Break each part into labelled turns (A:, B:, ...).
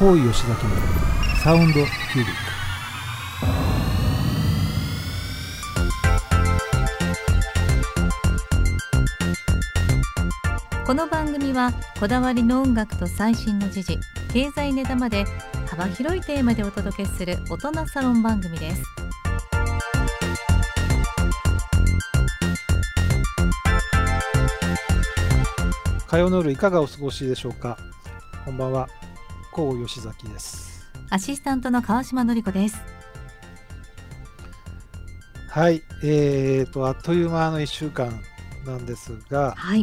A: 高井吉崎のサウンドキュービック
B: この番組はこだわりの音楽と最新の時事経済ネタまで幅広いテーマでお届けする大人サロン番組です。
A: 火曜の夜いかがお過ごしでしょうか？こんばんは高井吉崎です。
B: アシスタントの川島典子です。
A: はいえーとあっという間の1週間なんですが。
B: はい。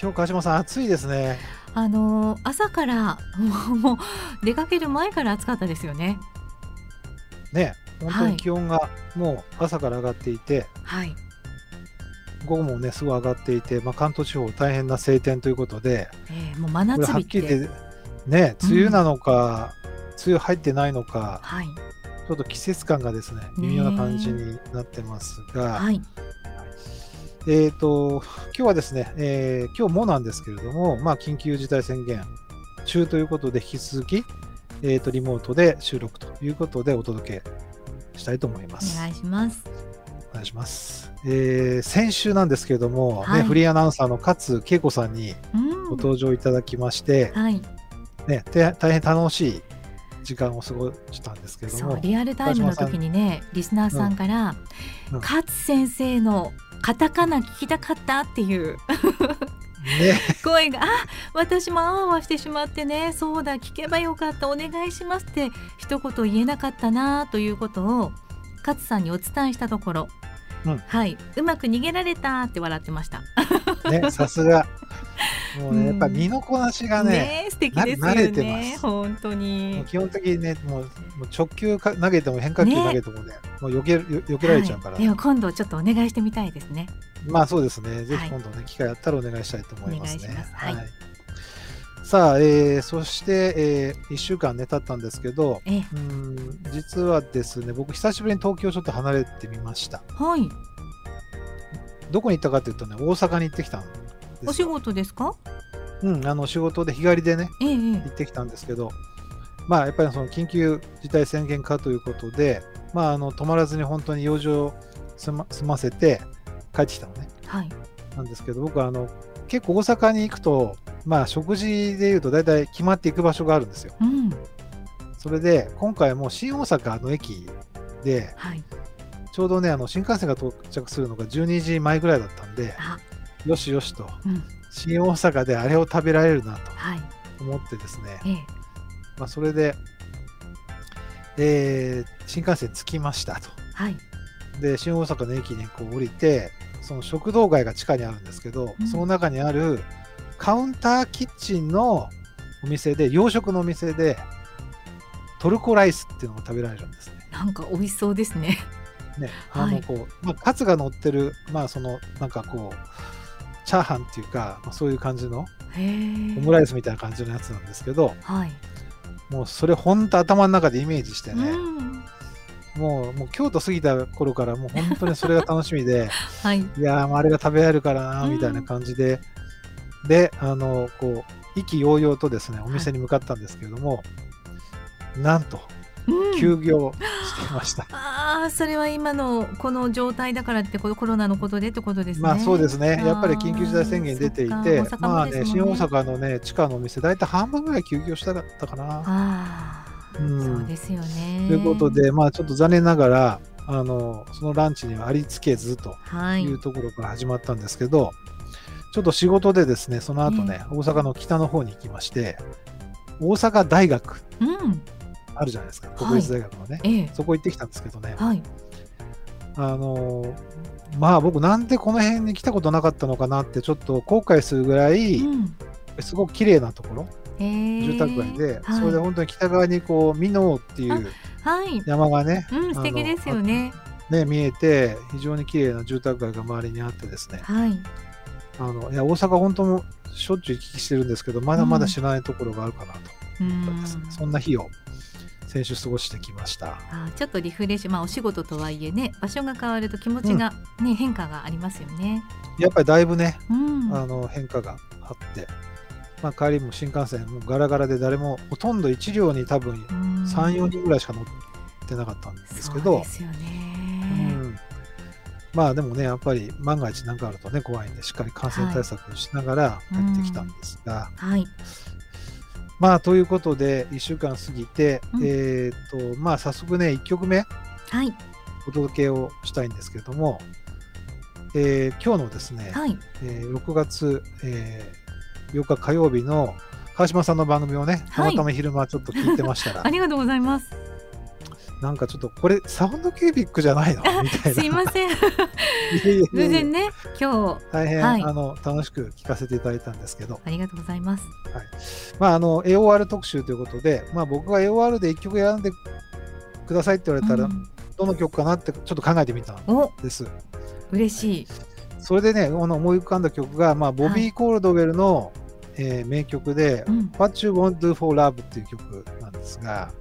A: 今日川島さん暑いですね。
B: あのー朝から もうもう出かける前から暑かったですよね。
A: ね本当に気温がもう朝から上がっていて、
B: はい。
A: 午後もねすごい上がっていて、まあ、関東地方大変な晴天ということで。
B: えーもう真夏日っ
A: はっきね梅雨なのか、梅雨入ってないのか
B: はい。
A: ちょっと季節感がですね微妙な感じになってますが、
B: はい。
A: えー、と今日はですね、えー今日もなんですけれども、まあ、緊急事態宣言中ということで、引き続き、えー、とリモートで収録ということでお届けしたいと思います。
B: お願いします。
A: お願いします。えー先週なんですけれども、
B: はい。
A: ね、フリーアナウンサーの勝恵子さんに
B: うん。
A: ご登場いただきまして、
B: はい
A: ね、て大変楽しい時間を過ごしたんですけれども。
B: リアルタイムの時にねリスナーさんから
A: うん。うん。
B: 勝先生のカタカナ聞きたかったっていう
A: ね、
B: 声があ私もあわあわしてしまってねそうだ聞けばよかったお願いしますって一言言えなかったなということを勝さんにお伝えしたところ、
A: うん。
B: はい。うまく逃げられたって笑ってました。
A: ね、さすが。もうね、
B: うん。
A: やっぱ身のこなしがね、
B: ねえ素敵ですよ
A: な慣れて
B: ね
A: ます。
B: 本当
A: も
B: に
A: う基本的にね、もう直球か投げても変化球
B: ね
A: 投げてもね、もう避けよ避けられちゃうから、
B: はい、でも今度ちょっとお願いしてみたいですね。
A: まあそうですね、ぜ
B: はい。
A: ひ今度ね、機会あったらお願いしたいと思いますね。
B: いします。はい
A: さあ、えーそして、え1週間ね、経ったんですけど、
B: ええ。
A: うん実はですね、僕、久しぶりに東京ちょっと離れてみました。
B: はい。
A: どこに行ったかというとね、大阪に行ってきたんですよ。
B: お仕事ですか？
A: うん、あの仕事で日帰りでね、
B: え
A: 行ってきたんですけど、まあ、やっぱりその緊急事態宣言下ということで、まあ、あの止まらずに本当に用事を済ま済ませて帰ってきたのね。
B: はい。
A: なんですけど、僕はあの結構大阪に行くと、まあ、食事でいうと大体決まっていく場所があるんですよ。
B: うん。
A: それで、今回も新大阪の駅で、
B: はい。
A: ちょうどね、あの新幹線が到着するのが12時前ぐらいだったんで、
B: あ。
A: よしよしと、
B: うん。
A: 新大阪であれを食べられるなと
B: はい。
A: 思ってですね、
B: ええ。
A: まあ、それで、えー新幹線着きましたと。
B: はい。
A: で、新大阪の駅にこう降りて、その食堂街が地下にあるんですけど、
B: うん。
A: その中にあるカウンターキッチンのお店で、洋食のお店で、トルコライスっていうのを食べられるんですね。
B: なんか美味しそうですね。
A: ね、
B: はい。
A: あのこう、まあ、カツが乗ってる、まあそのなんかこう、チャーハンっていうか、まあ、そういう感じのオムライスみたいな感じのやつなんですけど、
B: はい。
A: もうそれ本当頭の中でイメージしてね、
B: うん。
A: もうもう京都過ぎた頃からもう本当にそれが楽しみで、
B: はい。
A: いやあれが食べられるからな
B: うん。
A: みたいな感じで、で、あの、こう、意気揚々とですね、お店に向かったんですけれども、なんと、
B: うん
A: 休業していました。
B: ああそれは今のこの状態だからってコロナのことでってことですね。
A: まあそうですね、やっぱり緊急事態宣言出てい
B: そ
A: て
B: っか、大阪
A: まあね、新大阪のね、地下のお店、大体半分ぐらい休業したかったかな。
B: ああ、
A: うん
B: そうですよね。
A: ということで、まあちょっと残念ながら、あの、そのランチにはありつけずと
B: はい
A: いうところから始まったんですけど、ちょっと仕事でですね、その後ね、大阪の北の方に行きまして、大阪大学
B: うん。
A: あるじゃないですか、
B: い。
A: 国立大学のね、
B: ええ。
A: そこ行ってきたんですけどね、
B: はい。
A: あのーまあ僕なんでこの辺に来たことなかったのかなってちょっと後悔するぐらい、
B: うん。
A: すごく綺麗なところ、
B: ええ。
A: 住宅街で、
B: はい。
A: それで本当に北側にこう、美濃っていう
B: はい。
A: 山がね、
B: うん素敵ですよね。
A: ね、見えて、非常に綺麗な住宅街が周りにあってですね、
B: はい
A: あのいや大阪本当もしょっちゅう行き来してるんですけど、まだまだ知らないところがあるかなと。
B: うん。
A: 思ったんですね、そんな日を先週過ごしてきました。
B: あーちょっとリフレッシュまあお仕事とはいえね場所が変わると気持ちがね、変化がありますよね。
A: やっぱりだいぶね、
B: うん。
A: あの変化があって、まあ、帰りも新幹線もガラガラで誰もほとんど1両に多分3、4人ぐらいしか乗ってなかったんですけど、
B: ですよね、
A: うん、まあでもね、やっぱり万が一何かあるとね、怖いんで、しっかり感染対策をしながら帰ってきたんですが、
B: はい、
A: まあということで、1週間過ぎて、
B: うん。
A: えっ、と、まあ早速ね、1曲目
B: はい、
A: お届けをしたいんですけども、えー今日のですね、
B: はい、
A: えー6月、えー8日火曜日の川島さんの番組をね、た
B: はい。
A: またま昼間ちょっと聞いてましたら、
B: ありがとうございます。
A: なんかちょっとこれサウンドキュービックじゃないの？みたいな。
B: すいません、偶然ね、今日。
A: 大変、
B: はい。
A: あの楽しく聞かせていただいたんですけど、
B: ありがとうございます。
A: まあ、あの AOR 特集ということで、まあ、僕が AOR で1曲選んでくださいって言われたら、
B: うん。
A: どの曲かなってちょっと考えてみたん
B: お、
A: です。
B: 嬉しい。
A: それでね、あの思い浮かんだ曲が、まあ、ボビー・コールドウェルの、えー名曲で、
B: うん、
A: What You Want to Do for Love っていう曲なんですが、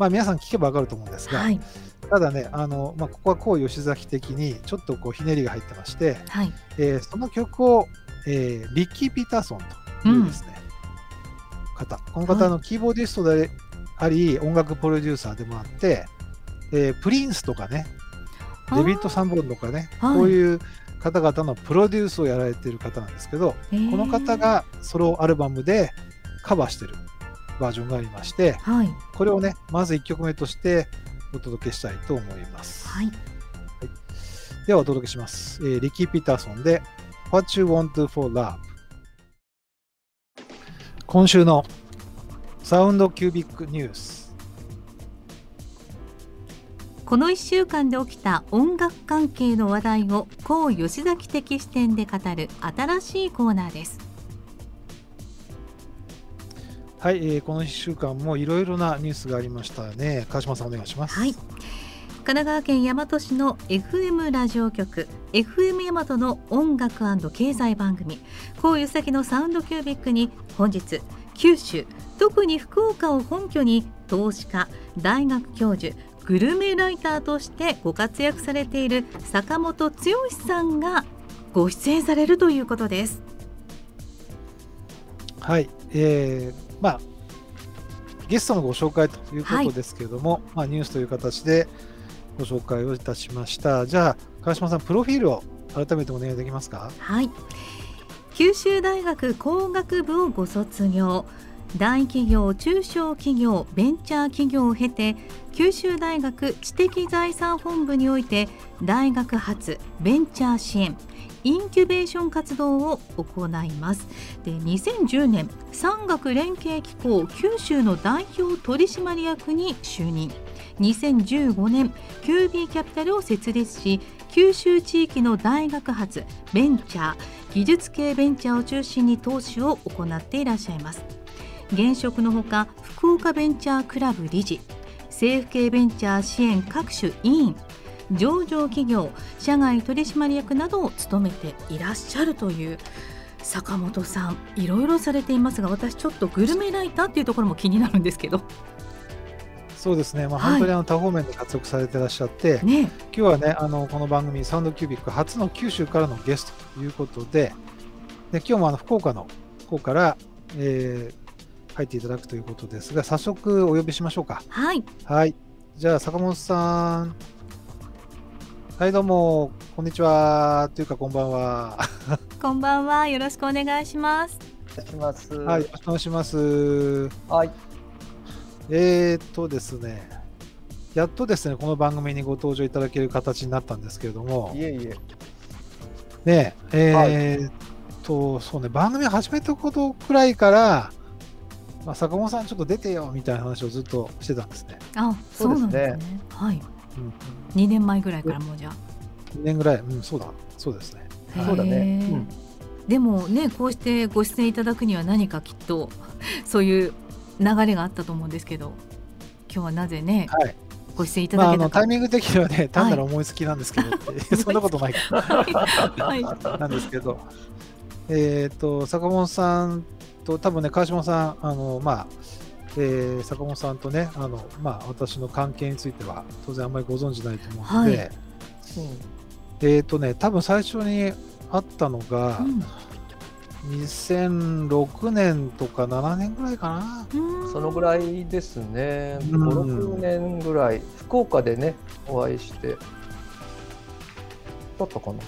A: まあ、皆さん聴けばわかると思うんですが、
B: はい、
A: ただね、あのまあ、ここはこう吉崎的にちょっとこうひねりが入ってまして、
B: はい、
A: えーその曲を、えーリッキー・ピーターソンというですね、方、この方のキーボーディストであり、音楽プロデューサーでもあって、えープリンスとかね、デビッド・サンボンとかね、
B: はい。
A: こういう方々のプロデュースをやられている方なんですけど、この方、がソロアルバムでカバーしてるバージョンがありまして、
B: はい、
A: これをね、まず1曲目としてお届けしたいと思います。
B: はい、
A: ではお届けします。えーリッキー・ピーターソンで What You Want for Love 今週のサウンドキュービックニュース。
B: この1週間で起きた音楽関係の話題を高吉崎的視点で語る新しいコーナーです。
A: はい、えーこの1週間もいろいろなニュースがありましたね。川島さんお願いします。
B: はい。神奈川県大和市の FM ラジオ局 FM 大和の音楽経済番組高湯崎のサウンドキュービックに本日九州特に福岡を本拠に投資家大学教授グルメライターとしてご活躍されている坂本剛さんがご出演されるということです。
A: はい、えーまあゲストのご紹介ということですけれども、まあ、ニュースという形でご紹介をいたしました。じゃあ川島さんプロフィールを改めてお願いできますか？
B: はい九州大学工学部をご卒業大企業中小企業ベンチャー企業を経て九州大学知的財産本部において大学発ベンチャー支援インキュベーション活動を行います。で2010年産学連携機構九州の代表取締役に就任。2015年キュービーキャピタルを設立し九州地域の大学発ベンチャー技術系ベンチャーを中心に投資を行っていらっしゃいます。現職のほか福岡ベンチャークラブ理事政府系ベンチャー支援各種委員上場企業社外取締役などを務めていらっしゃるという坂本さんいろいろされていますが私ちょっとグルメライターっていうところも気になるんですけど
A: そうですね、まあ、
B: はい
A: 本当にあの多方面で活躍されてらっしゃって、
B: ね
A: 今日はね、あのこの番組、サウンドキュービック初の九州からのゲストということで、で今日もあの福岡の方から、えー入っていただくということですが、早速お呼びしましょうか。
B: はい
A: はい。じゃあ、坂本さん。はい、どうも、こんにちは。というか、こんばんは。
B: こんばんはよろしくお願いします
C: お願いします。
A: はい、よろしくお願いします。
C: はい。
A: えーっとですね、やっとですね、この番組にご登場いただける形になったんですけれども、
C: いえいえ。
A: ねえ、えーっと、そうね、番組始めたことくらいから、まあ、坂本さんちょっと出てよみたいな話をずっとしてたんですね。
B: あそ
C: そうう
B: なん
C: ですね
B: ですねはい
A: うん、
B: 2年前ぐらいからもうじゃあ。
A: 2年ぐらい、うん、そうだ、そうですね。
C: そうだね。うん。
B: でもねこうしてご出演いただくには何かきっと そういう流れがあったと思うんですけど今日はなぜね
A: はい。
B: ご出演いた
A: まあ、あ
B: だけたか、
A: のタイミング的にはね、単なる思いつきなんですけどって、そんなことないか
B: はい、
A: なんですけど、えっ、と、坂本さんと、多分ね、川島さん、あの、まあ、えー坂本さんとね、あの、まあ、私の関係については、当然あんまりご存知ないと思うので、
B: はい。
A: えっ、とね、多分最初に会ったのが、
B: うん。
A: 2006年とか7年ぐらいかな。
B: うん。
C: そのぐらいですね、
A: うん。
C: 5、6年ぐらい、福岡でね、お会いして、だったかな。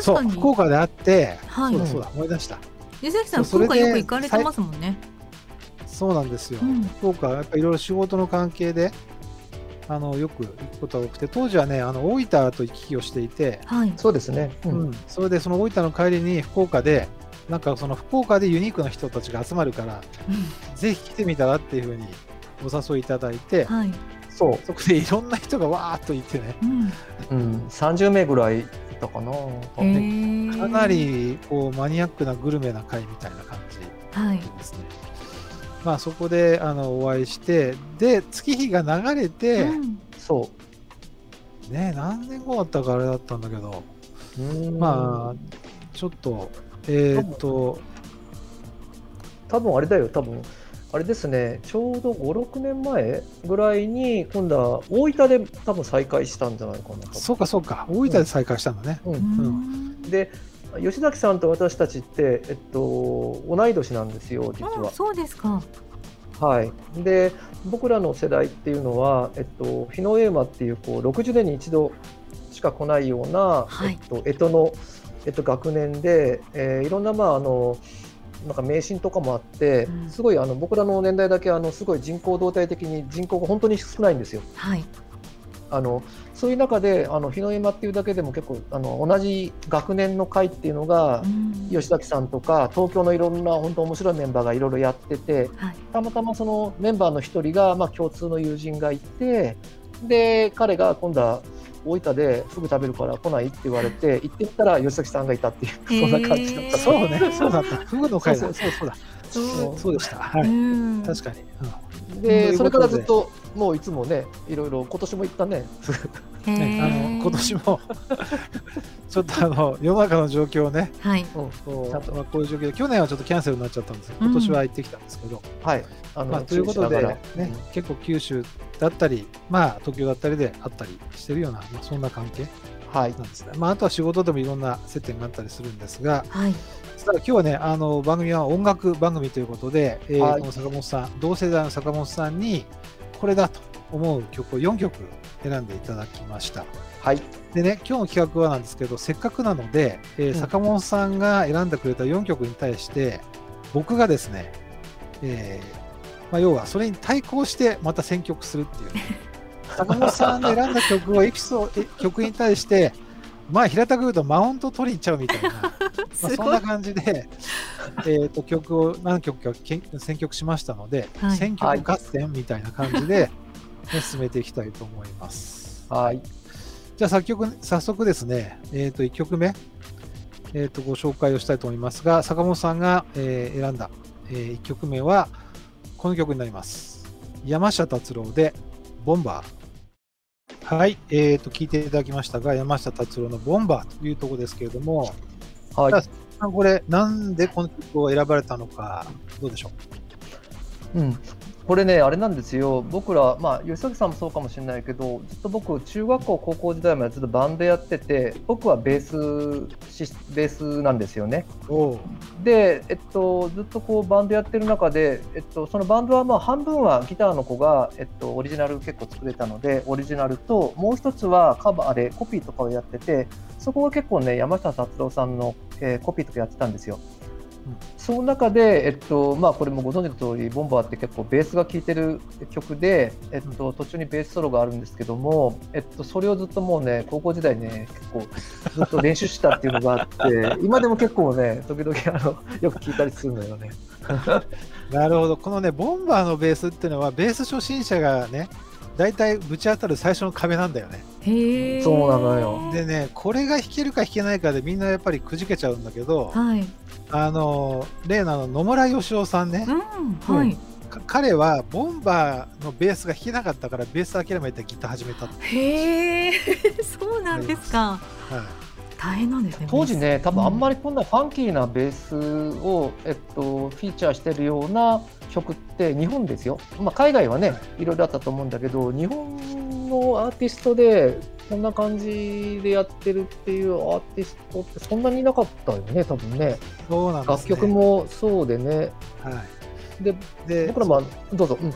A: そう、
B: 確かに。
A: 福岡で会って、
B: はい。
A: そうだそうだ、思い出した。
B: 湯崎さん福岡よく行かれてますもんね。
A: そうなんですよ。
B: うん
A: 福岡、やっぱいろいろ仕事の関係で、あのよく行くことが多くて、当時はね、あの大分と行き来をしていて、
B: はい。
C: そうですね。う
A: うんん、それでその大分の帰りに福岡で、なんかその福岡でユニークな人たちが集まるから、ぜひ来てみたらっていうふうにお誘いいただいて、
B: はい。
C: そ
A: そこでいろんな人がわーっといてね、
B: うん。
C: う、うん、30名ぐらいいたかな。
B: へー
A: かな。りこうマニアックなグルメな会みたいな感じ
B: はい。
A: ですね。まあそこであのお会いして、で、月日が流れて、
B: うん。
C: そ
A: ね、何年後だったかあれだったんだけど、
C: う。うん。
A: まあ、ちょっと、えーっと、
C: 多分あれだよ、多分。あれですね、ちょうど5、6年前ぐらいに、今度は大分で多分再開したんじゃないかな。
A: そうかそうか、大分で再開したんだね。
C: う、
B: うんん。
C: で、吉崎さんと私たちって、えっと、同い年なんですよ、実
B: あ
C: は。
B: そうですか。
C: はい、で、僕らの世代っていうのは、えっと、日のエーマっていうこう60年に一度しか来ないような、
B: はい
C: えっと、干支の、えっと、学年で、えーいろんな、まあ、あのなんか迷信とかもあって、
B: うん
C: すごいあの僕らの年代だけあのすごい人口動態的に人口が本当に少ないんですよ。
B: はい。
C: あのそういう中であの日の山っていうだけでも結構あの同じ学年の会っていうのが
B: う、ん
C: 吉崎さんとか東京のいろんな本当面白いメンバーがいろいろやってて
B: はい。
C: たまたまそのメンバーの一人が、まあ、共通の友人がいてで彼が今度は大分でフグ食べるから来ないって言われて行ってみたら吉崎さんがいたっていうそんな感じだった。
A: そうね、そうだった。フグの会だ。
C: そ
A: そううそうだ。
B: そう
A: そうでした。はい。
B: うん
A: 確かに。うん
C: でそれからずっともういつもねいろいろ今年も行ったね。
B: へ
A: ね、あ
B: ー
A: の今年も。ちょっとあの世の中の状況をね、
B: はい。
A: こう。
C: ちゃんと
A: まあ、こういう状況で、去年はちょっとキャンセルになっちゃったんです。けど、今年は行ってきたんですけど、
C: はい。あの
A: まあ、ということで、
C: 注意しながら。
A: ね、結構九州だったり、まあ、東京だったりであったりしてるような、まあ、そんな関係
C: はい。
A: なんですね。まあ、あとは仕事でもいろんな接点があったりするんですが、
B: はい。
A: 今日はね、あの番組は音楽番組ということで、えー
C: はい。
A: この坂本さん、同世代の坂本さんに、これだと思う曲を4曲選んでいただきました。
C: はい。
A: でね、今日の企画はなんですけど、せっかくなので、えー
C: うん。
A: 坂本さんが選んでくれた4曲に対して、僕がですね、えーまあ、要はそれに対抗してまた選曲するっていうね、坂本さんが選んだ曲をエピソード、え曲に対して、まあ平たく言うとマウント取りに行っちゃうみたいな、まあ。そんな感じで、えー、と曲を何曲か選曲しましたので、
B: はい
A: 選曲合戦みたいな感じで、ね進めていきたいと思います。
C: はい
A: じゃあ早速早速ですね、えー、と1曲目、えー、とご紹介をしたいと思いますが、坂本さんが、えー選んだ、え1曲目はこの曲になります。山下達郎でボンバー。はい、えー、と聞いていただきましたが、山下達郎のボンバーというところですけれども、
C: はい。
A: あこれ、なんでこの曲を選ばれたのか、どうでしょ
C: うん、これね、あれなんですよ、僕ら、まあ、吉崎さんもそうかもしれないけど、ずっと僕、中学校、高校時代までずっとバンドやってて、僕はベースし、ベースなんですよね。で、えっと、ずっとこうバンドやってる中で、えっと、そのバンドはまあ半分はギターの子が、えっと、オリジナル結構作れたので、オリジナルと、もう一つはカバーでコピーとかをやってて、そこは結構ね、山下達郎さんの、えーコピーとかやってたんですよ。
A: うん
C: その中で、えっとまあ、これもご存知の通り、ボンバーって結構ベースが効いてる曲で、えっと、途中にベースソロがあるんですけども、えっと、それをずっともうね、高校時代ね、結構ずっと練習したっていうのがあって、今でも結構ね、時々あのよく聞いたりするのよね。
A: なるほど、このね、ボンバーのベースっていうのは、ベース初心者がね、大体ぶち当たる最初の壁なんだよね。
B: へえ。
C: そうなのよ
A: でね、これが弾けるか弾けないかでみんなやっぱりくじけちゃうんだけど、
B: はい。
A: あの、例の野村義雄さんね、
B: うん。はい。
A: か彼はボンバーのベースが弾けなかったから、ベース諦めてギター始めたって。
B: へえ。そうなんですか。
A: はい
B: 大変なんですね。
C: 当時ね、多分あんま
B: り。
C: りこんなファンキーなベースを、えっと、フィーチャーしてるような曲って日本ですよ、まあ、海外はねいろいろあったと思うんだけど日本のアーティストでそんな感じでやってるっていうアーティストってそんなにいなかったよね、多分ね。
A: そうなんです、ね、
C: 楽曲もそうでね。
A: は
C: で、
A: い。で、
C: 僕らも、どうぞ。うん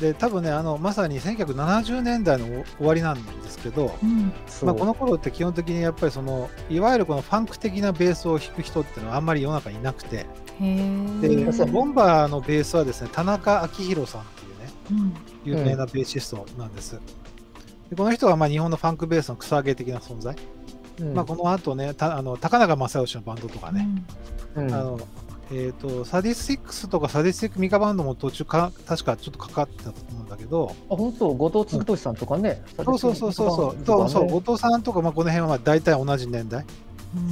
A: で多分ねあのまさに1970年代の終わりなんですけど、
B: うん。
A: まあ、この頃って基本的にやっぱりそのいわゆるこのファンク的なベースを弾く人っていうのはあんまり世の中にいなくて
B: へ
A: で
B: え。
A: ボンバーのベースはですね田中昭弘さんっていうね
B: うん。
A: 有名なベーシストなんです、でこの人はまあ日本のファンクベースの草上げ的な存在、
C: うん。
A: まあ、この後ねたあの高永正義のバンドとかね、
C: うん。
A: あのえー、とサディスティックスとかサディスティックミカバンドも途中か確かちょっとかかってたと思うんだけど、
C: あ本当、後藤次利さんとかね。
A: そうそうそうそうそう、そうそう。後藤さんとか、まあ、この辺はまあ大体同じ年代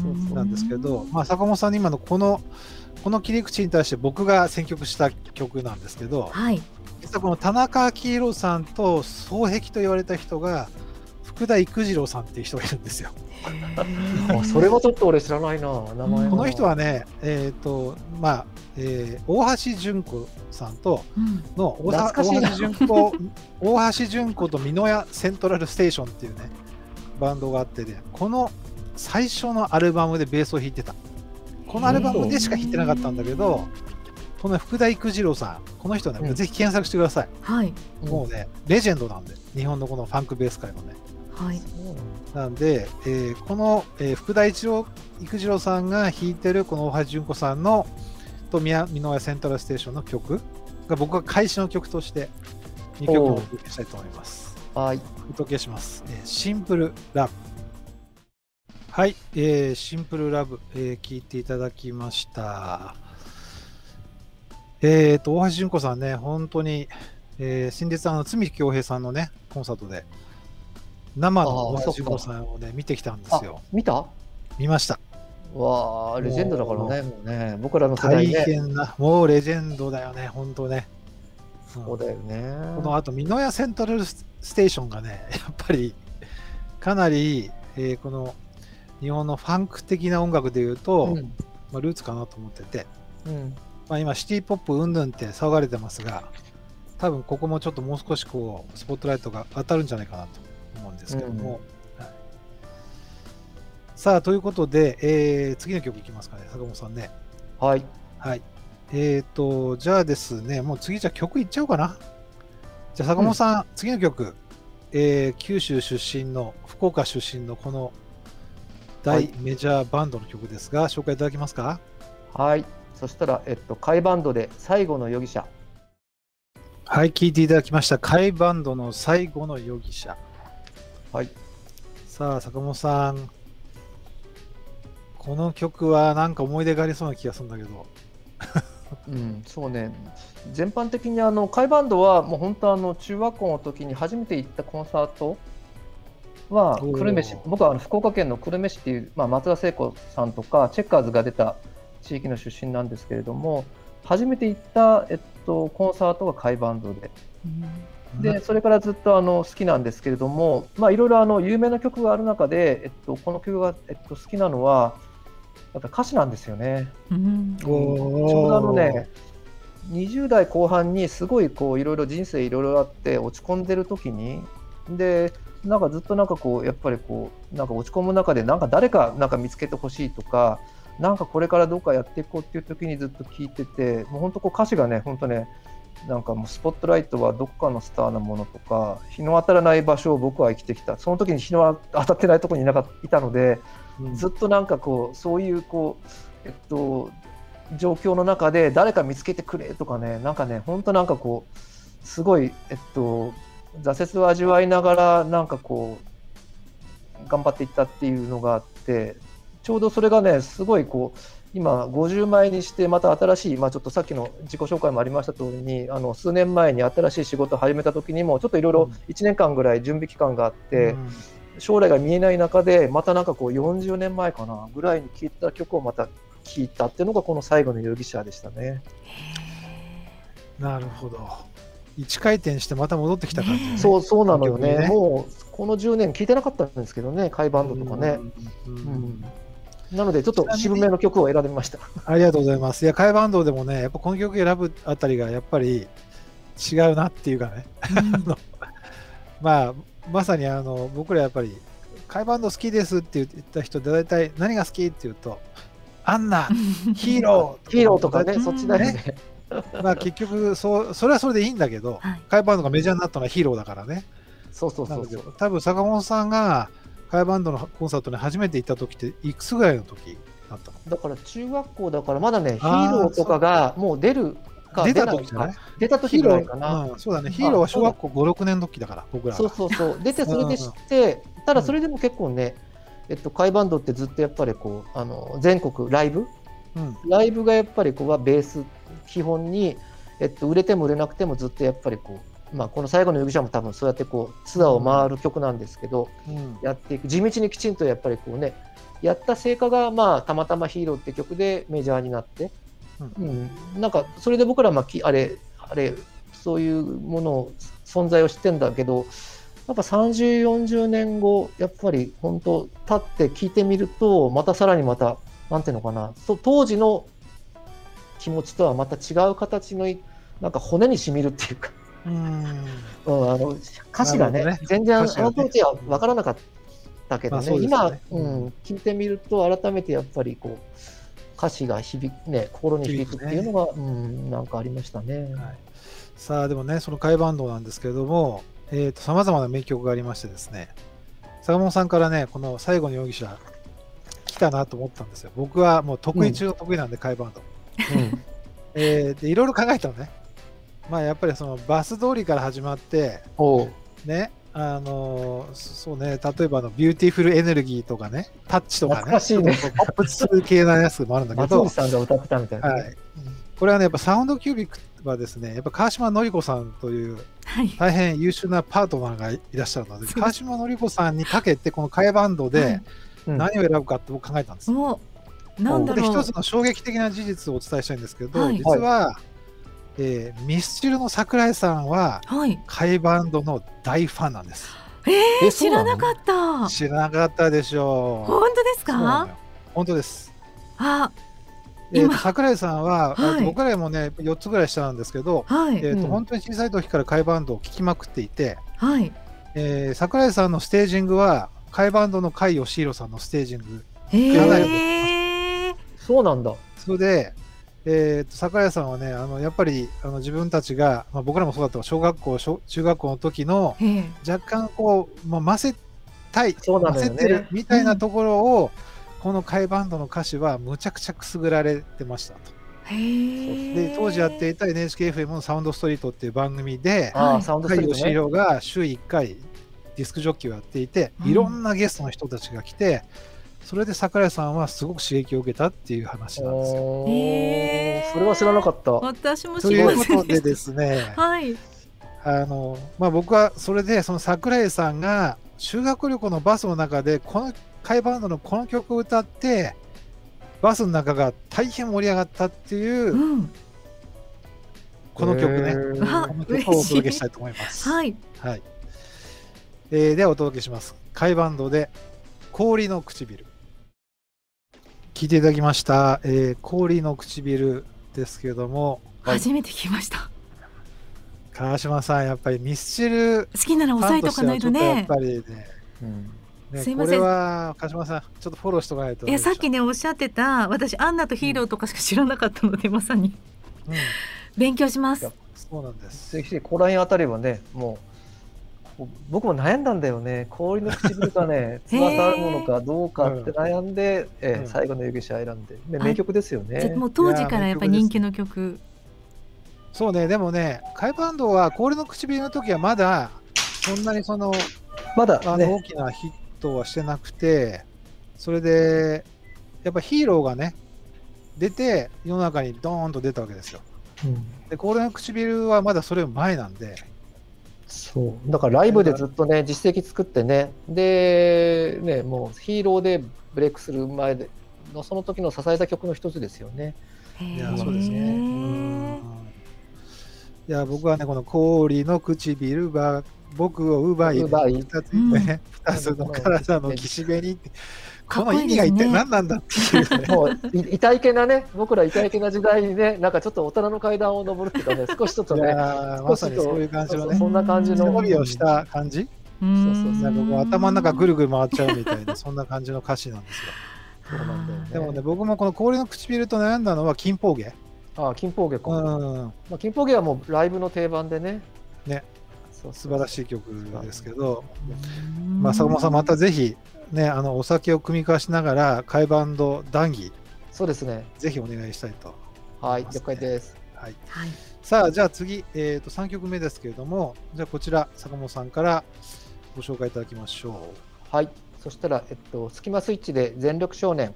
B: うん。
A: なんですけど、まあ、坂本さんに今のこのこの切り口に対して僕が選曲した曲なんですけど
B: はい。
A: 実はこの田中章弘さんと双璧と言われた人が福田郁次郎さんっていう人がいるんですよ。
C: あそれはちょっと俺知らないな、名前は。
A: この人はね、えっ、と、まあ、えー大橋純子さんと
B: うん
A: の大橋純子、大橋純子と美濃屋セントラルステーションっていうね、バンドがあってね、この最初のアルバムでベースを弾いてた。このアルバムでしか弾いてなかったんだけど、この福田育次郎さん、この人ね、
C: うん
A: ぜひ検索してください。
B: はい。
C: うん
A: もうね、レジェンドなんで、日本のこのファンクベース界のね。
B: はい。
A: なんで、えーこの、えー福田一郎育次郎さんが弾いてるこの大橋純子さんのと宮美濃屋セントラルステーションの曲が僕は開始の曲として2曲をお届けしたいと思います。
C: はい。
A: お届けします。えーシンプルラブ。はい、えーシンプルラブ、えー聞いていただきました。えーと、大橋純子さんね、本当に、えー先日、あの、罪恭平さんのね、コンサートで、生の
C: あー
A: 大橋純子
C: そ
A: さんをね、見てきたんです
C: あ
A: よ。
C: 見た？
A: 見ました。
C: わあ、レジェンドだからね、もうね、僕らの世
A: 大
C: 代ね。
A: 変な、もうレジェンドだよね、本当ね。うん
C: そうだよね。
A: この後、美濃屋セントラルステーションがね、やっぱりかなり、えーこの日本のファンク的な音楽でいうと、
C: うん
A: まあ、ルーツかなと思ってて、
C: うん
A: まあ、今、シティ・ポップうんぬんって騒がれてますが、多分ここもちょっともう少しこうスポットライトが当たるんじゃないかなと思うんですけども。はいさあ、ということで、えー次の曲いきますかね、坂本さんね。
C: はい。
A: はい。えっ、と、じゃあですね、もう次じゃあ曲いっちゃおうかな。じゃあ坂本さん、次の曲、えー九州出身の、福岡出身のこの
C: はい
A: 大メジャーバンドの曲ですが、紹介いただけますか？
C: はい。そしたら、えっと、カイバンドで最後の容疑者。
A: はい、聴いていただきました。カイバンドの最後の容疑者。
C: はい。
A: さあ、坂本さん、この曲はなんか思い出がありそうな気がするんだけど。
C: うん、そうね。全般的にあのカイバンドはもう本当あの中学校の時に初めて行ったコンサートは久留米市僕はあの福岡県の久留米市っていう、まあ、松田聖子さんとかチェッカーズが出た地域の出身なんですけれども初めて行った、えっと、コンサートがカイバンドででそれからずっとあの好きなんですけれども、まあ、いろいろあの有名な曲がある中で、えっと、この曲が、えっと、好きなのはやっぱ歌詞なんですよね。
B: うん。
C: ちょうどあのね、20代後半にすごいこういろいろ人生いろいろあって落ち込んでる時にでなんかずっとなんかこうやっぱりこうなんか落ち込む中でなんか誰かなんか見つけてほしいとかなんかこれからどうかやっていこうっていう時にずっと聞いててもう本当こう歌詞がね本当ねなんかもうスポットライトはどっかのスターなものとか日の当たらない場所を僕は生きてきた。その時に日の当たってないところにいなかった。いたのでずっとなんかこうそういうこうえっと状況の中で誰か見つけてくれとかねなんかね本当なんかこうすごいえっと挫折を味わいながらなんかこう頑張っていったっていうのがあってちょうどそれがねすごいこう今50枚にしてまた新しい、まあ、ちょっとさっきの自己紹介もありました通りにあの数年前に新しい仕事を始めた時にもちょっといろいろ1年間ぐらい準備期間があって、
A: うん
C: 将来が見えない中でまたなんかこう40年前かなぐらいに聴いた曲をまた聴いたっていうのがこの最後の容疑者でしたね。
A: なるほど。一回転してまた戻ってきた感じ、ね。
C: そうそうなのよね
A: ね
C: もうこの10年聴いてなかったんですけどね、カイバンドとかね。
A: うん。うん
C: うんなのでちょっと渋めの曲を選びました。
A: ありがとうございます。いや、カイバンドでもね、やっぱこの曲選ぶあたりがやっぱり違うなっていうかね、まあ、まさにあの僕らやっぱり、カイバンド好きですって言った人で、大体何が好きって言うと、アンナ、ヒーロー
C: ヒーローとかね、
B: うん
C: そっちだよね。
A: まあ結局そう、それはそれでいいんだけど、
B: はい
A: カイバンドがメジャーになったのはヒーローだからね。
C: そうそうそうそう。
A: 多分坂本さんがカイバンドのコンサートに初めて行った時っていくつぐらいの時だったの？
C: だから中学校だからまだね、ヒ
A: あー
C: ーローとかがもう出るか
A: 出た時じゃない？
C: か出た時ぐらいかな。
A: ー、うん、そうだね。ヒーローは小学校5、6年の時だから、僕らは。
C: そうそうそう。出てそれで知って、ただそれでも結構ね、えっと、カイバンドってずっとやっぱりこう、あの、全国ライブ？
A: うん。
C: ライブがやっぱりこうはベース基本に、えっと、売れても売れなくてもずっとやっぱりこう、まあ、この最後の容疑者も多分そうやってこうツアーを回る曲なんですけど、
A: うん。
C: やっていく。地道にきちんとやっぱりこうねやった成果がまあたまたま「ヒーロー」って曲でメジャーになって、うん。なんかそれで僕らまあきあれあれそういうものを存在を知ってんだけどやっぱ3040年後やっぱり本当立って聞いてみるとまたさらにまたなんていうのかなそ当時の気持ちとはまた違う形のなんか骨にしみるっていうか、
A: うん。
C: うん、あの歌詞がね
A: ね
C: 全然
A: ね
C: の当時は分からなかったけどね,、今、うん、聞いてみると改めてやっぱりこう歌詞が響くね心に響くっていうのが、うん、なんかありましたね。
A: はいさあ、でもね、その甲斐バンドなんですけれども、えっ、と、様々な名曲がありましてですね、坂本さんからね、この最後の容疑者、来たなと思ったんですよ。僕はもう得意中の得意なんで、甲斐バンド。
C: うん
A: えーで、いろいろ考えたのね。まあ、やっぱりそのバス通りから始まって、ね、あのーそうね、例えばあのビューティフルエネルギーとかね、タッチとかね、
C: 懐かしいね。
A: ポップス系なやつもあるんだけど
C: さんが歌ってたみたいな。ね、
A: はい、これはね、やっぱサウンドキュービックはですね、やっぱ川島典子さんという
B: はい。
A: 大変優秀なパートナーがいらっしゃるので、
B: そう
A: 川島典子さんにかけて、この替えバンド
B: は
A: で何を選ぶかって僕考えたんですよ。
B: お、なんだ
A: で、
B: ろう。
A: 一つの衝撃的な事実をお伝えしたいんですけど、
B: はい。
A: 実は、えーミスチルの桜井さんは、
B: はい。
A: カイバンドの大ファンなんです。
B: えー、知らなかった。
A: 知らなかったでしょう。
B: 本当ですか？
A: 本当です。
B: あ、
A: えー桜井さんは、
B: はい
A: 僕らもね、4つぐらい下なんですけど、
B: はい。
A: えーと
C: うん
A: 本当に小さい時からカイバンドを聴きまくっていて、
B: はい。
A: えー桜井さんのステージングは、カイバンドの甲斐義弘さんのステージング。
B: え
A: かな
C: そうなんだ。
A: それで、えーと桜井さんはね、あのやっぱりあの自分たちが、まあ、僕らもそうだった小学校、小中学校の時の
B: えー、
A: 若干こう、まあ、混ぜたい、
C: そうなのよ
A: 混ぜてる
C: ね。
A: みたいなところを、このカイバンドの歌詞はむちゃくちゃくすぐられてましたと。で当時やっていた NHKFM のサウンドストリートっていう番組で、
C: ああ、
B: はい
C: サウンド
A: 甲斐義
C: ストリートね。
A: 弘が週1回ディスクジョッキーをやっていて、
B: うん
A: いろんなゲストの人たちが来て、それで桜井さんはすごく刺激を受けたっていう話なんですよ。
C: おーそれは知らなかった。
B: 私も
A: とい
B: 知りませ
A: うことで
B: んで
A: ですね。
B: はい。
A: あのまあ、僕はそれでその桜井さんが修学旅行のバスの中でこのカイバンドのこの曲を歌ってバスの中が大変盛り上がったっていううんこの曲ね、
C: へー
B: あ
A: この曲をお届けしたいと思います。
B: はい。
A: はい。えーではお届けします。カイバンドで氷の唇。聞いていただきました、えー氷の唇ですけれども、
C: はい
B: 初めて聞きました。
A: 川島さん、やっぱりミスチル
B: 好きなら
A: フ
B: 押さえとかないとね
A: やっ。ぱりね、
C: うん
A: ね
B: すいません
A: これは川島さん、ちょっとフォローしておかないと。
B: いやさっきねおっしゃってた私アンナとヒーローとかしか知らなかったのでまさに
A: うん、
B: 勉強します。
A: そうなんです。
C: ぜひここら辺あたりはね、もう僕も悩んだんだよね。氷の唇がね、翼あるものかどうかって悩んで、えー
A: うん
C: 最後の容疑者選んで、ね、
B: はい
C: 名曲ですよね。
B: もう当時からやっぱり人気の曲。
A: そうね、でもね、カイバンドは氷の唇の時はまだ、そんなにその、
C: まだ
A: あの
C: ね、
A: 大きなヒットはしてなくて、それで、やっぱヒーローがね、出て、世の中にドーンと出たわけですよ。
C: うん
A: で、氷の唇はまだそれより前なんで、
C: そう。だからライブでずっとね、実績作ってね、で、ね、もうヒーローでブレイクする前での、その時の支えた曲の一つですよね。
A: いや、そうですね。うんいや、僕はね、この氷の唇は僕を奪い、
C: 奪い
A: 二つね、二つの体の岸辺にって、この意味が一体何なんだっていう。ね。
C: もうい痛いけなね、僕ら痛いけな時代にね、なんかちょっと大人の階段を登るっていうかね、少しちょっと
A: い
C: ね、
A: まさにそういう感じのね。
C: そんな感じの。
A: 背伸びをした感じ、
B: うん
C: そうそう。
A: なんかこう頭の中ぐるぐる回っちゃうみたいな、そんな感じの歌詞なんですよ。
C: そうなんだよね。
A: でもね、僕もこの氷の唇と悩んだのは金峰芸。
C: ああ、金峰下か。
A: うん、
C: まあ、金峰下はもうライブの定番でね。
A: ね。
C: そう
A: 素晴らしい曲ですけど、
B: う。ん
A: まあ、坂本さん、またぜひ、ね、あのお酒を組み交わしながら、カイバンド談義、
C: そうですね。
A: ぜひお願いしたいと。
C: はい、
A: ますね
C: 了解です。
A: はい、
B: はい。
A: さあ、じゃあ次、えー、と3曲目ですけれども、じゃあこちら、坂本さんからご紹介いただきましょう。
C: はい。そしたら、えっと、スキマスイッチで全力少年。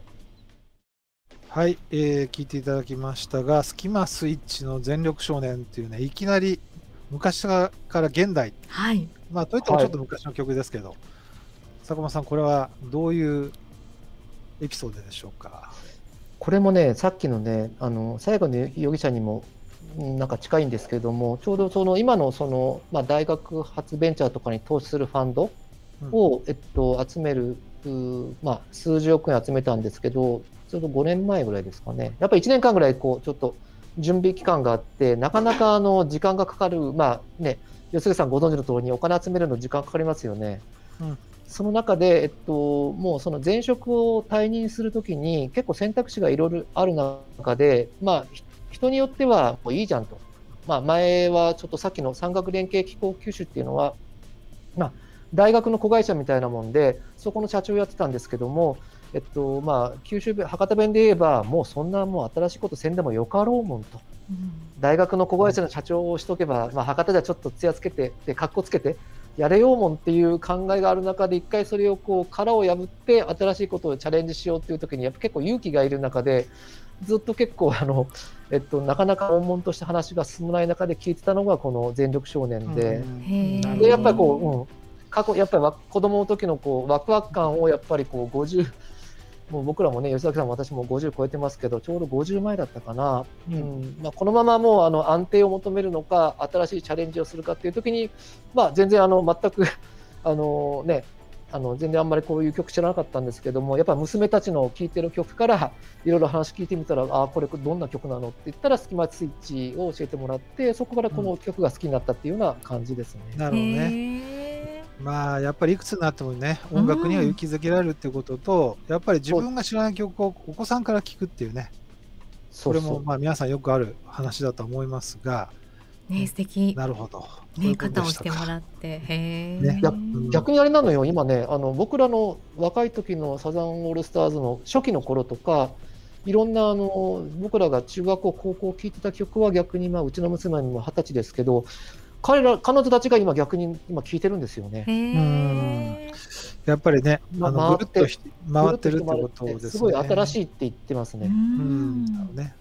A: はい、えー聞いていただきましたが、スキマスイッチの全力少年っていうね、いきなり昔から現代、
B: はい。
A: まあ、といってもちょっと昔の曲ですけど、坂本さん、これはどういうエピソードでしょうか？
C: これもね、さっきのね、あの最後の容疑者にもうんなんか近いんですけれども、ちょうどその今のその、まあ、大学発ベンチャーとかに投資するファンドを、えっと、集める、まあ、数十億円集めたんですけど、ちょうど5年前ぐらいですかね、やっぱり1年間ぐらいこうちょっと準備期間があって、なかなかあの時間がかかる、まあね、吉杉さんご存知の通りにお金集めるの時間かかりますよね。
A: うん
C: その中で、えっと、もうその前職を退任するときに、結構選択肢がいろいろある中で、まあ、ひ人によってはもういいじゃんと。まあ、前はちょっとさっきの産学連携機構九州っていうのは、まあ、大学の子会社みたいなもんで、そこの社長をやってたんですけども、えっとまあ、九州弁、博多弁で言えば、もうそんなもう新しいことせんでもよかろうもんと。
B: うん
C: 大学の子会社の社長をしとけば、まあ、博多ではちょっとつやつけて、で、かっこつけて、やれようもんっていう考えがある中で、一回それをこう殻を破って、新しいことをチャレンジしようっていう時に、やっぱ結構勇気がいる中で、ずっと結構あの、えっと、なかなか悶々とした話が進まない中で聞いてたのが、この全力少年で。でやっぱりこう、うん、過去やっぱりわ子供の時のこうワクワク感をやっぱりこう50もう僕らもね吉崎さんも私も50超えてますけどちょうど50前だったかな、
A: う
C: うんんまあ、このままもうあの安定を求めるのか新しいチャレンジをするかっていう時に、まあ、全然あの全く あのねあの全然あんまりこういう曲知らなかったんですけどもやっぱ娘たちの聴いてる曲からいろいろ話聞いてみたらあこれどんな曲なのって言ったらスキマスイッチを教えてもらってそこからこの曲が好きになったっていうような感じですね。
A: なるほどね。
B: へ
A: まあやっぱりいくつになってもね音楽には勇気づけられるっていうことと、やっぱり自分が知らない曲をお子さんから聴くっていうね。
C: そ
A: これもまあ皆さんよくある話だと思いますが。
B: ーね素敵。
A: なるほど。
B: ね肩を押しても
A: っ
B: らって。へえ、
A: ね。
C: や逆にあれなのよ、今ね、あの僕らの若い時のサザンオールスターズの初期の頃とか、いろんなあの僕らが中学校、高校聴いてた曲は逆に、まあ、うちの娘にも二十歳ですけど、彼ら彼女たちが今、逆に今聴いてるんですよね。
A: やっぱりね、
C: ま
A: あのぐるっとひ回ってるってことですね。
C: すごい新しいって言ってます
B: う
C: ね。
A: うんね。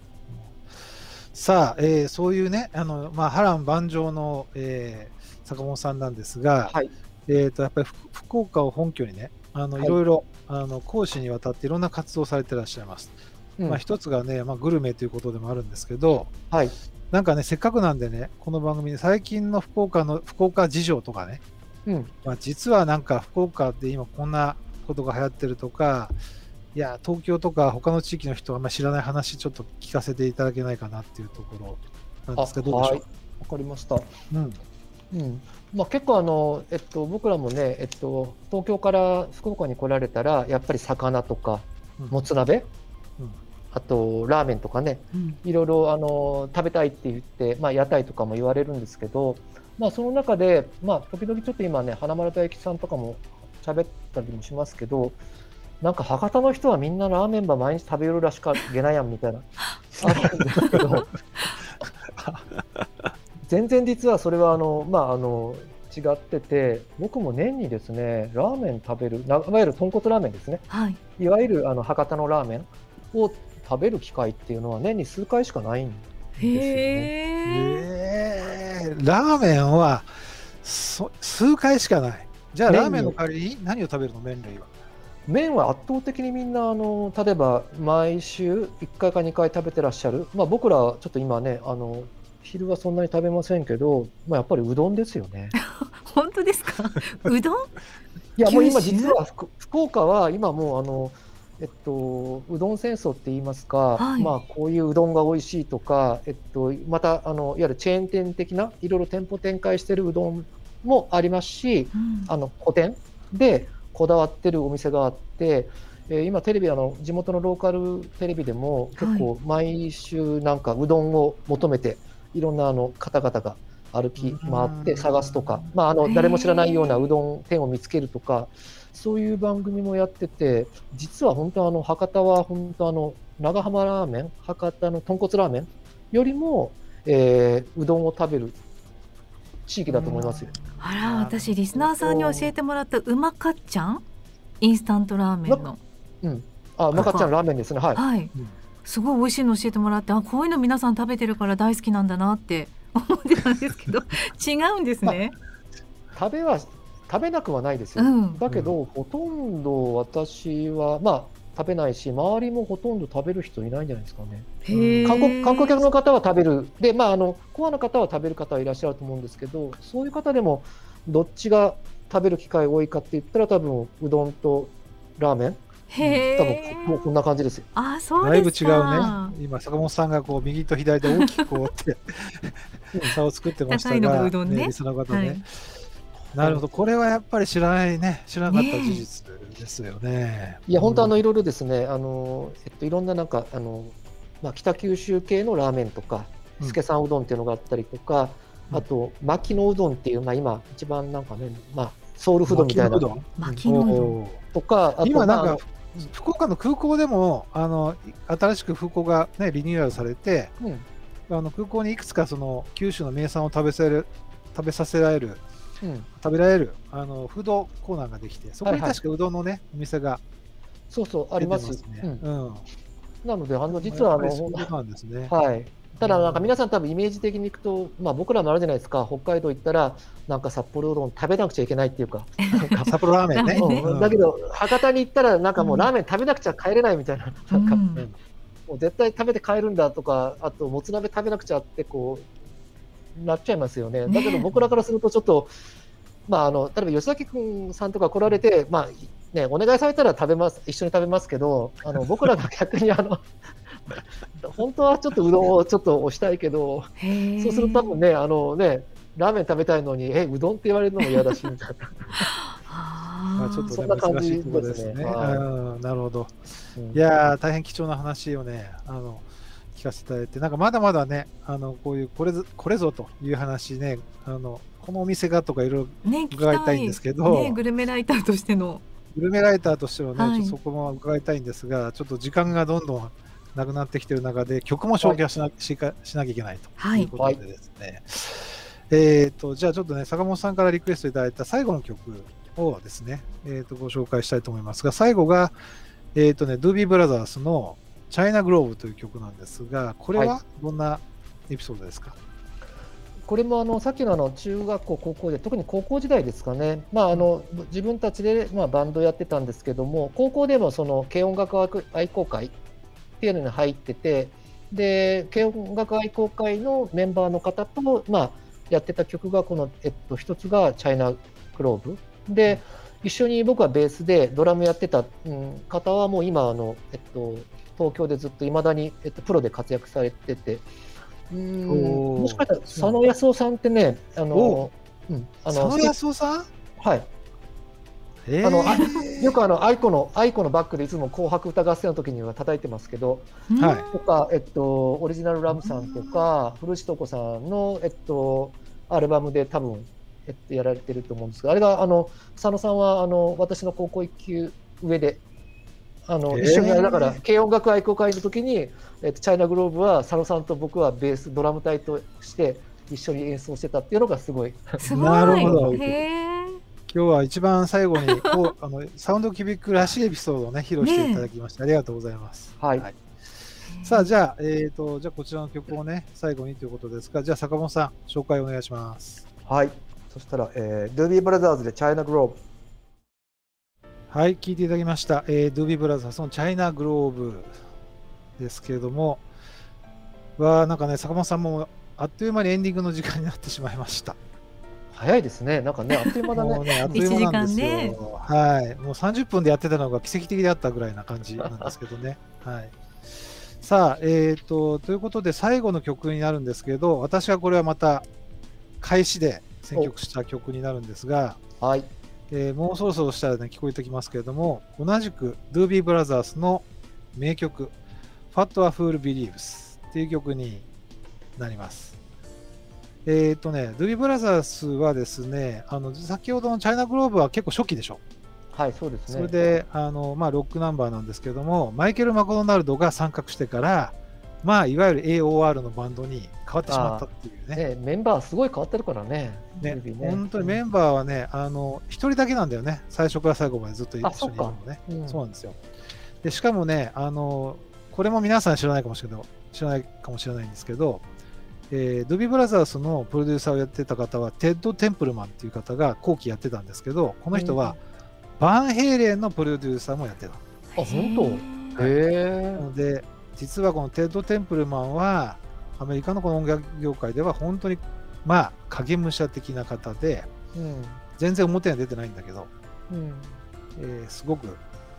A: さあ、えーそういうね、あのまあ、波乱万丈の、えー坂本さんなんですが、
C: はい
A: えー、とやっぱり福福岡を本拠にね、あの
C: はい
A: いろいろあの講師にわたっていろんな活動をされてらっしゃいます。
C: うん
A: まあ、一つがね、まあ、グルメということでもあるんですけど、
C: はい
A: なんかね、せっかくなんでね、この番組で最近の福岡の福岡事情とかね、
C: うん。
A: まあ、実はなんか福岡で今こんなことが流行ってるとか、いや、東京とか他の地域の人はあんまり知らない話、ちょっと聞かせていただけないかなっていうところなんですけど、どうでしょ
C: はい、わかりました。
A: う。うん。
C: うん。まあ、結構あの、えっと、僕らもね、えっと、東京から福岡に来られたら、やっぱり魚とか、
A: うん。
C: もつ鍋、
A: うん
C: あとラーメンとかね、
B: うん。
C: いろいろあの食べたいって言って、まあ、屋台とかも言われるんですけど、まあ、その中で、まあ、時々ちょっと今ね、花丸大吉さんとかも喋ったりもしますけど、なんか博多の人はみんなラーメンば毎日食べよるらしかげないやんみたいな、あるんですけど、全然実はそれはあの、まあ、あの違ってて、僕も年にですね、ラーメン食べる、ないわゆる豚骨ラーメンですね、
B: はい。
C: いわゆるあの博多のラーメンを食べる機会っていうのは年に数回しかないんですよね。
B: へえ
A: えーラーメンはそ数回しかない。じゃあ、ラーメンの代わりに何を食べるの、麺類は？
C: 麺は圧倒的にみんなあの例えば毎週1回か2回食べてらっしゃる、まあ、僕らちょっと今ねあの昼はそんなに食べませんけど、まあ、やっぱりうどんですよね。
B: 本当ですか？うどん？
C: いやもう今実は福福岡は今もうあのえっとうどん戦争って言いますか、
B: はい。
C: まあこういううどんが美味しいとか、えっとまたあのいわゆるチェーン店的ないろいろ店舗展開してるうどんもありますし、
B: うん。
C: あの個店でこだわってるお店があって、えー今テレビあの地元のローカルテレビでも結構毎週なんかうどんを求めていろんなあの方々が歩き回って探すとか、まあ、あの誰も知らないようなうどん店を見つけるとかそういう番組もやってて実は本当あの博多は本当あの長浜ラーメン博多の豚骨ラーメンよりも、えーうどんを食べる地域だと思いますよ。
B: あら私リスナーさんに教えてもらったうまかっちゃん？インスタントラーメンの。
C: うん、あうまかっちゃんラーメンですね。はい。
B: はい。
A: うん。
B: すごい美味しいの教えてもらってあこういうの皆さん食べてるから大好きなんだなって思ってたんですけど。違うんですね。
C: 食べは食べなくはないですよ、
B: うん。
C: だけど、ほとんど私はまあ食べないし周りもほとんど食べる人いないんじゃないですかね。観光観光客の方は食べる。でまああのコアの方は食べる方はいらっしゃると思うんですけどそういう方でもどっちが食べる機会多いかって言ったら多分うどんとラーメン。
B: へ
C: 多
B: え
C: 分もうこんな感じですよ。
B: あそう
A: だいぶ違うね。今、坂本さんがこう右と左で大きくこうって 差を作ってました
B: 高いのが
A: が、
B: うどんね。
A: リスナーの方ね、
B: はい
A: なるほど、これはやっぱり知らないね、知らなかった事実ですよね。
C: いや本当あの
A: うん
C: いろいろですね。あの、えっと、いろんななんかあの、まあ、北九州系のラーメンとか
A: うん。
C: 助さんうどんっていうのがあったりとか、
A: うん。
C: あと牧野うどんっていう、まあ、今一番なんかね、まあ、ソウルフードみたいな。
A: 巻きのうどん
C: とかあと
A: 今なん
C: まあ
A: か、福岡の空港でもあの新しく空港が、ね、リニューアルされて
C: うん。
A: あの空港にいくつかその九州の名産を食べさせる食べさせられる
C: うん、
A: 食べられるあのフードコーナーができてそこに
C: はい。はい
A: 確かうどんのね、お店が
C: そうそうあります。うん。
A: うん。
C: なのであの実はあの
A: そうなんですね。
C: はい。ただなんか皆さん多分イメージ的にいくと、まあ、僕らもあるじゃないですか。北海道行ったらなんか札幌うどん食べなくちゃいけないっていうか
A: 札幌ラーメンね。
C: うん。だけど博多に行ったらなんかもう
B: うん。
C: ラーメン食べなくちゃ帰れないみたいな,、なんか
B: うん。
C: もう絶対食べて帰るんだとか、あともつ鍋食べなくちゃってこうなっちゃいますよね。だけど僕らからするとちょっと、まああの例えば吉崎君さんとか来られて、まあねお願いされたら食べます一緒に食べますけど、あの僕らが 逆にあの本当はちょっとうどんをちょっと押したいけど、そうすると多分ねあのねラーメン食べたいのにえうどんって言われるのも嫌だしみたいな。
A: まあちょっとね
C: そんな感じ
A: 難しいところですね。
C: ですねはい
A: うんなるほど。
C: うん
A: いやー、大変貴重な話をね、あの聞かせていただいて、なんかまだまだね、あのこういうこれぞこれぞという話ね、あのこのお店がとかいろいろ伺いたいんですけど
B: ねグルメライターとしての。
A: グルメライターとしてはね、
B: はい。
A: ちょっとそこも伺いたいんですが、ちょっと時間がどんどんなくなってきている中で、曲も紹介しな,、しかしなきゃいけないと
B: はい。いう
A: ことでですね、えー、とじゃあちょっとね、坂本さんからリクエストいただいた最後の曲をですね、えー、とご紹介したいと思いますが、最後が、えーとね、ドゥービーブラザーズのチャイナグローブという曲なんですが、これ
C: は
A: はどんなエピソードですか、
C: これもあのさっきのあの中学校、高校で、特に高校時代ですかね、まあ、あの自分たちでまあバンドやってたんですけども、高校でもその軽音楽愛好会っていうのに入ってて、で軽音楽愛好会のメンバーの方と、まあ、やってた曲が、この、えっと、一つがチャイナグローブ。で一緒に僕はベースでドラムやってた、うん、方はもう今あの、えっと、東京でずっといまだに、えっと、プロで活躍されてて、もしかしたら佐野康夫さんってね、あの
A: お、
C: う。ん、あ
A: 佐野康夫さん？
C: はい、
A: えー。
C: あのあよくあの愛子の愛子のバックでいつも紅白歌合戦の時には叩いてますけど、
A: はい。
C: とか、えっと、オリジナルラブさんとか、古市子さんの、えっと、アルバムで多分、えっと、やられてると思うんですが、あれが、あの、佐野さんは、あの、私の高校1級上で、あの、一緒に、だから、軽音楽愛好会の時に、えっと、チャイナグローブは、佐野さんと僕はベース、ドラム隊として、一緒に演奏してたっていうのがすごい、
B: すごい。
A: なるほど。今日は一番最後に こうあのサウンドキュビックらしいエピソードをね披露していただきまして、ありがとうございます。
C: はい。
A: さあじゃあ、えー、とじゃあこちらの曲をね最後にということですがじゃあ坂本さん紹介お願いします。
C: はい。そしたら、えー、ドゥービーブラザーズでチャイナグローブ。
A: はい聞いていただきました、えー、ドゥービーブラザーズのチャイナグローブですけれどもわあなんかね坂本さんもあっという間にエンディングの時間になってしまいました。
C: 早いですね。なんかね、あっという間だね。
A: もうね、あっという間なんですよ。はい。もう30分でやってたのが奇跡的であったぐらいな感じ なんですけどね。はい。さあ、えっ、と、ということで最後の曲になるんですけど、私はこれはまた開始で選曲した曲になるんですが、
C: はい。
A: えーもうそろそろしたらね、聞こえてきますけれども、同じく Doobie Brothers の名曲、Fat a Fool Believes っていう曲になります。えっ、とね、Doobie Brothers はですね、あの先ほどのチャイナグローブは結構初期でしょ。
C: はい、そうですね。
A: それで、あのまあ、ロックナンバーなんですけども、マイケル・マクドナルドが参画してから、まあ、いわゆる AOR のバンドに変わってしまったっていうね。
C: ね、メンバーすごい変わってるからね。
A: ね
C: 指
A: 本当にメンバーはね、あの一人だけなんだよね、最初から最後までずっと一緒にいるのね。
C: うん
A: そうなんですよ。で、しかもね、あの、これも皆さん知らないかもしれない知らないかもしれないんですけど、えードゥビーブラザーズのプロデューサーをやってた方は、テッド・テンプルマンっていう方が後期やってたんですけど、この人は、バンヘイレンのプロデューサーもやってた。
C: あ、本当？へえ。
A: なので、実はこのテッド・テンプルマンは、アメリカのこの音楽業界では本当に、まあ、影武者的な方で、
C: うん。
A: 全然表には出てないんだけど、
C: うん。
A: えーすごく、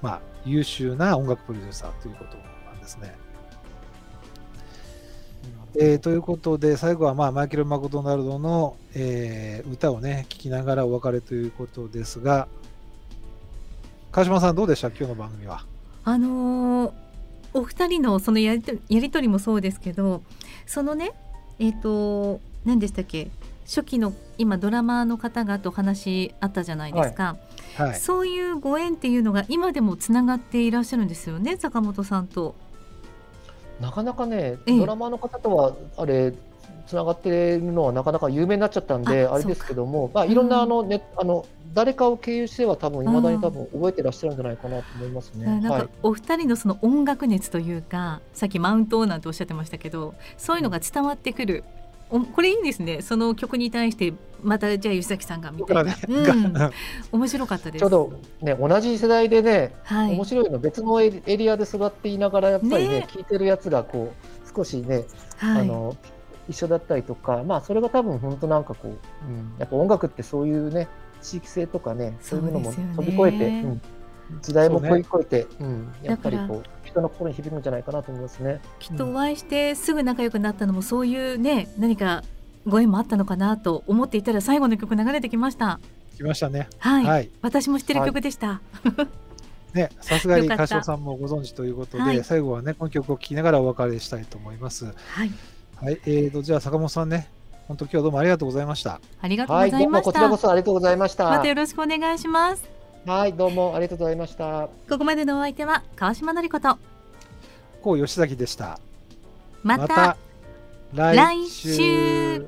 A: まあ、優秀な音楽プロデューサーということなんですね。えーということで、最後は、まあ、マイケル・マクドナルドの、えー歌をね、聴きながらお別れということですが、川島さん、どうでした？今日の番組は。
B: あのーお二人のそのやりとやり取りもそうですけどそのねえっ、と何でしたっけ初期の今ドラマーの方がと話あったじゃないですか、
A: はい。
B: そういうご縁っていうのが今でもつながっていらっしゃるんですよね坂本さんと。
C: なかなかね、
B: ええ。
C: ドラマーの方とはあれつながってるのはなかなか有名になっちゃったんで
B: あ
C: あれですけども、まあいろんなあのね、あの誰かを経由しては多分未だに多分覚えてらっしゃるんじゃないかなと思いますね。
B: なん
C: はい。
B: か。お二人のその音楽熱というかさっきマウントなんておっしゃってましたけどそういうのが伝わってくる、おこれいいんですね。その曲に対してまたじゃあ吉崎さんがみたいな、うん、
A: が
B: 面白かったです。
C: ちょうどね同じ世代でね、
B: はい。
C: 面白いの別のエリアで育っていながらやっぱりね
B: ね。
C: 聞いてるやつがこう少しね、
B: はい、
C: あの一緒だったりとか、まあそれが多分本当なんかこう、うん、やっぱ音楽ってそういうね地域性とかねそういうものも飛び越えて、うん、時代も飛び越えて、うん、やっぱりこう人の心に響くんじゃないかなと思いますね。
B: きっとお会いしてすぐ仲良くなったのもそういうね何かご縁もあったのかなと思っていたら最後の曲流れてきました。
A: 来ましたね。
B: はい、
A: はい。
B: 私も知ってる曲でした。
A: ね、さすがに
B: よかった
A: 川島さんもご存知ということで、
B: はい
A: 最後はね、この曲を聴きながらお別れしたいと思います。
B: はい、
A: はい。えーと、じゃあ坂本さんね、本当今日はどうもありがとうございました。
B: ありがとうございうました。
C: もこちらこそありがとうございました。
B: またよろしくお願いします。
C: はい、どうもありがとうございました。
B: ここまでのお相手は川島のりこと。
A: こう吉崎でした。
B: また
A: 来
B: 来週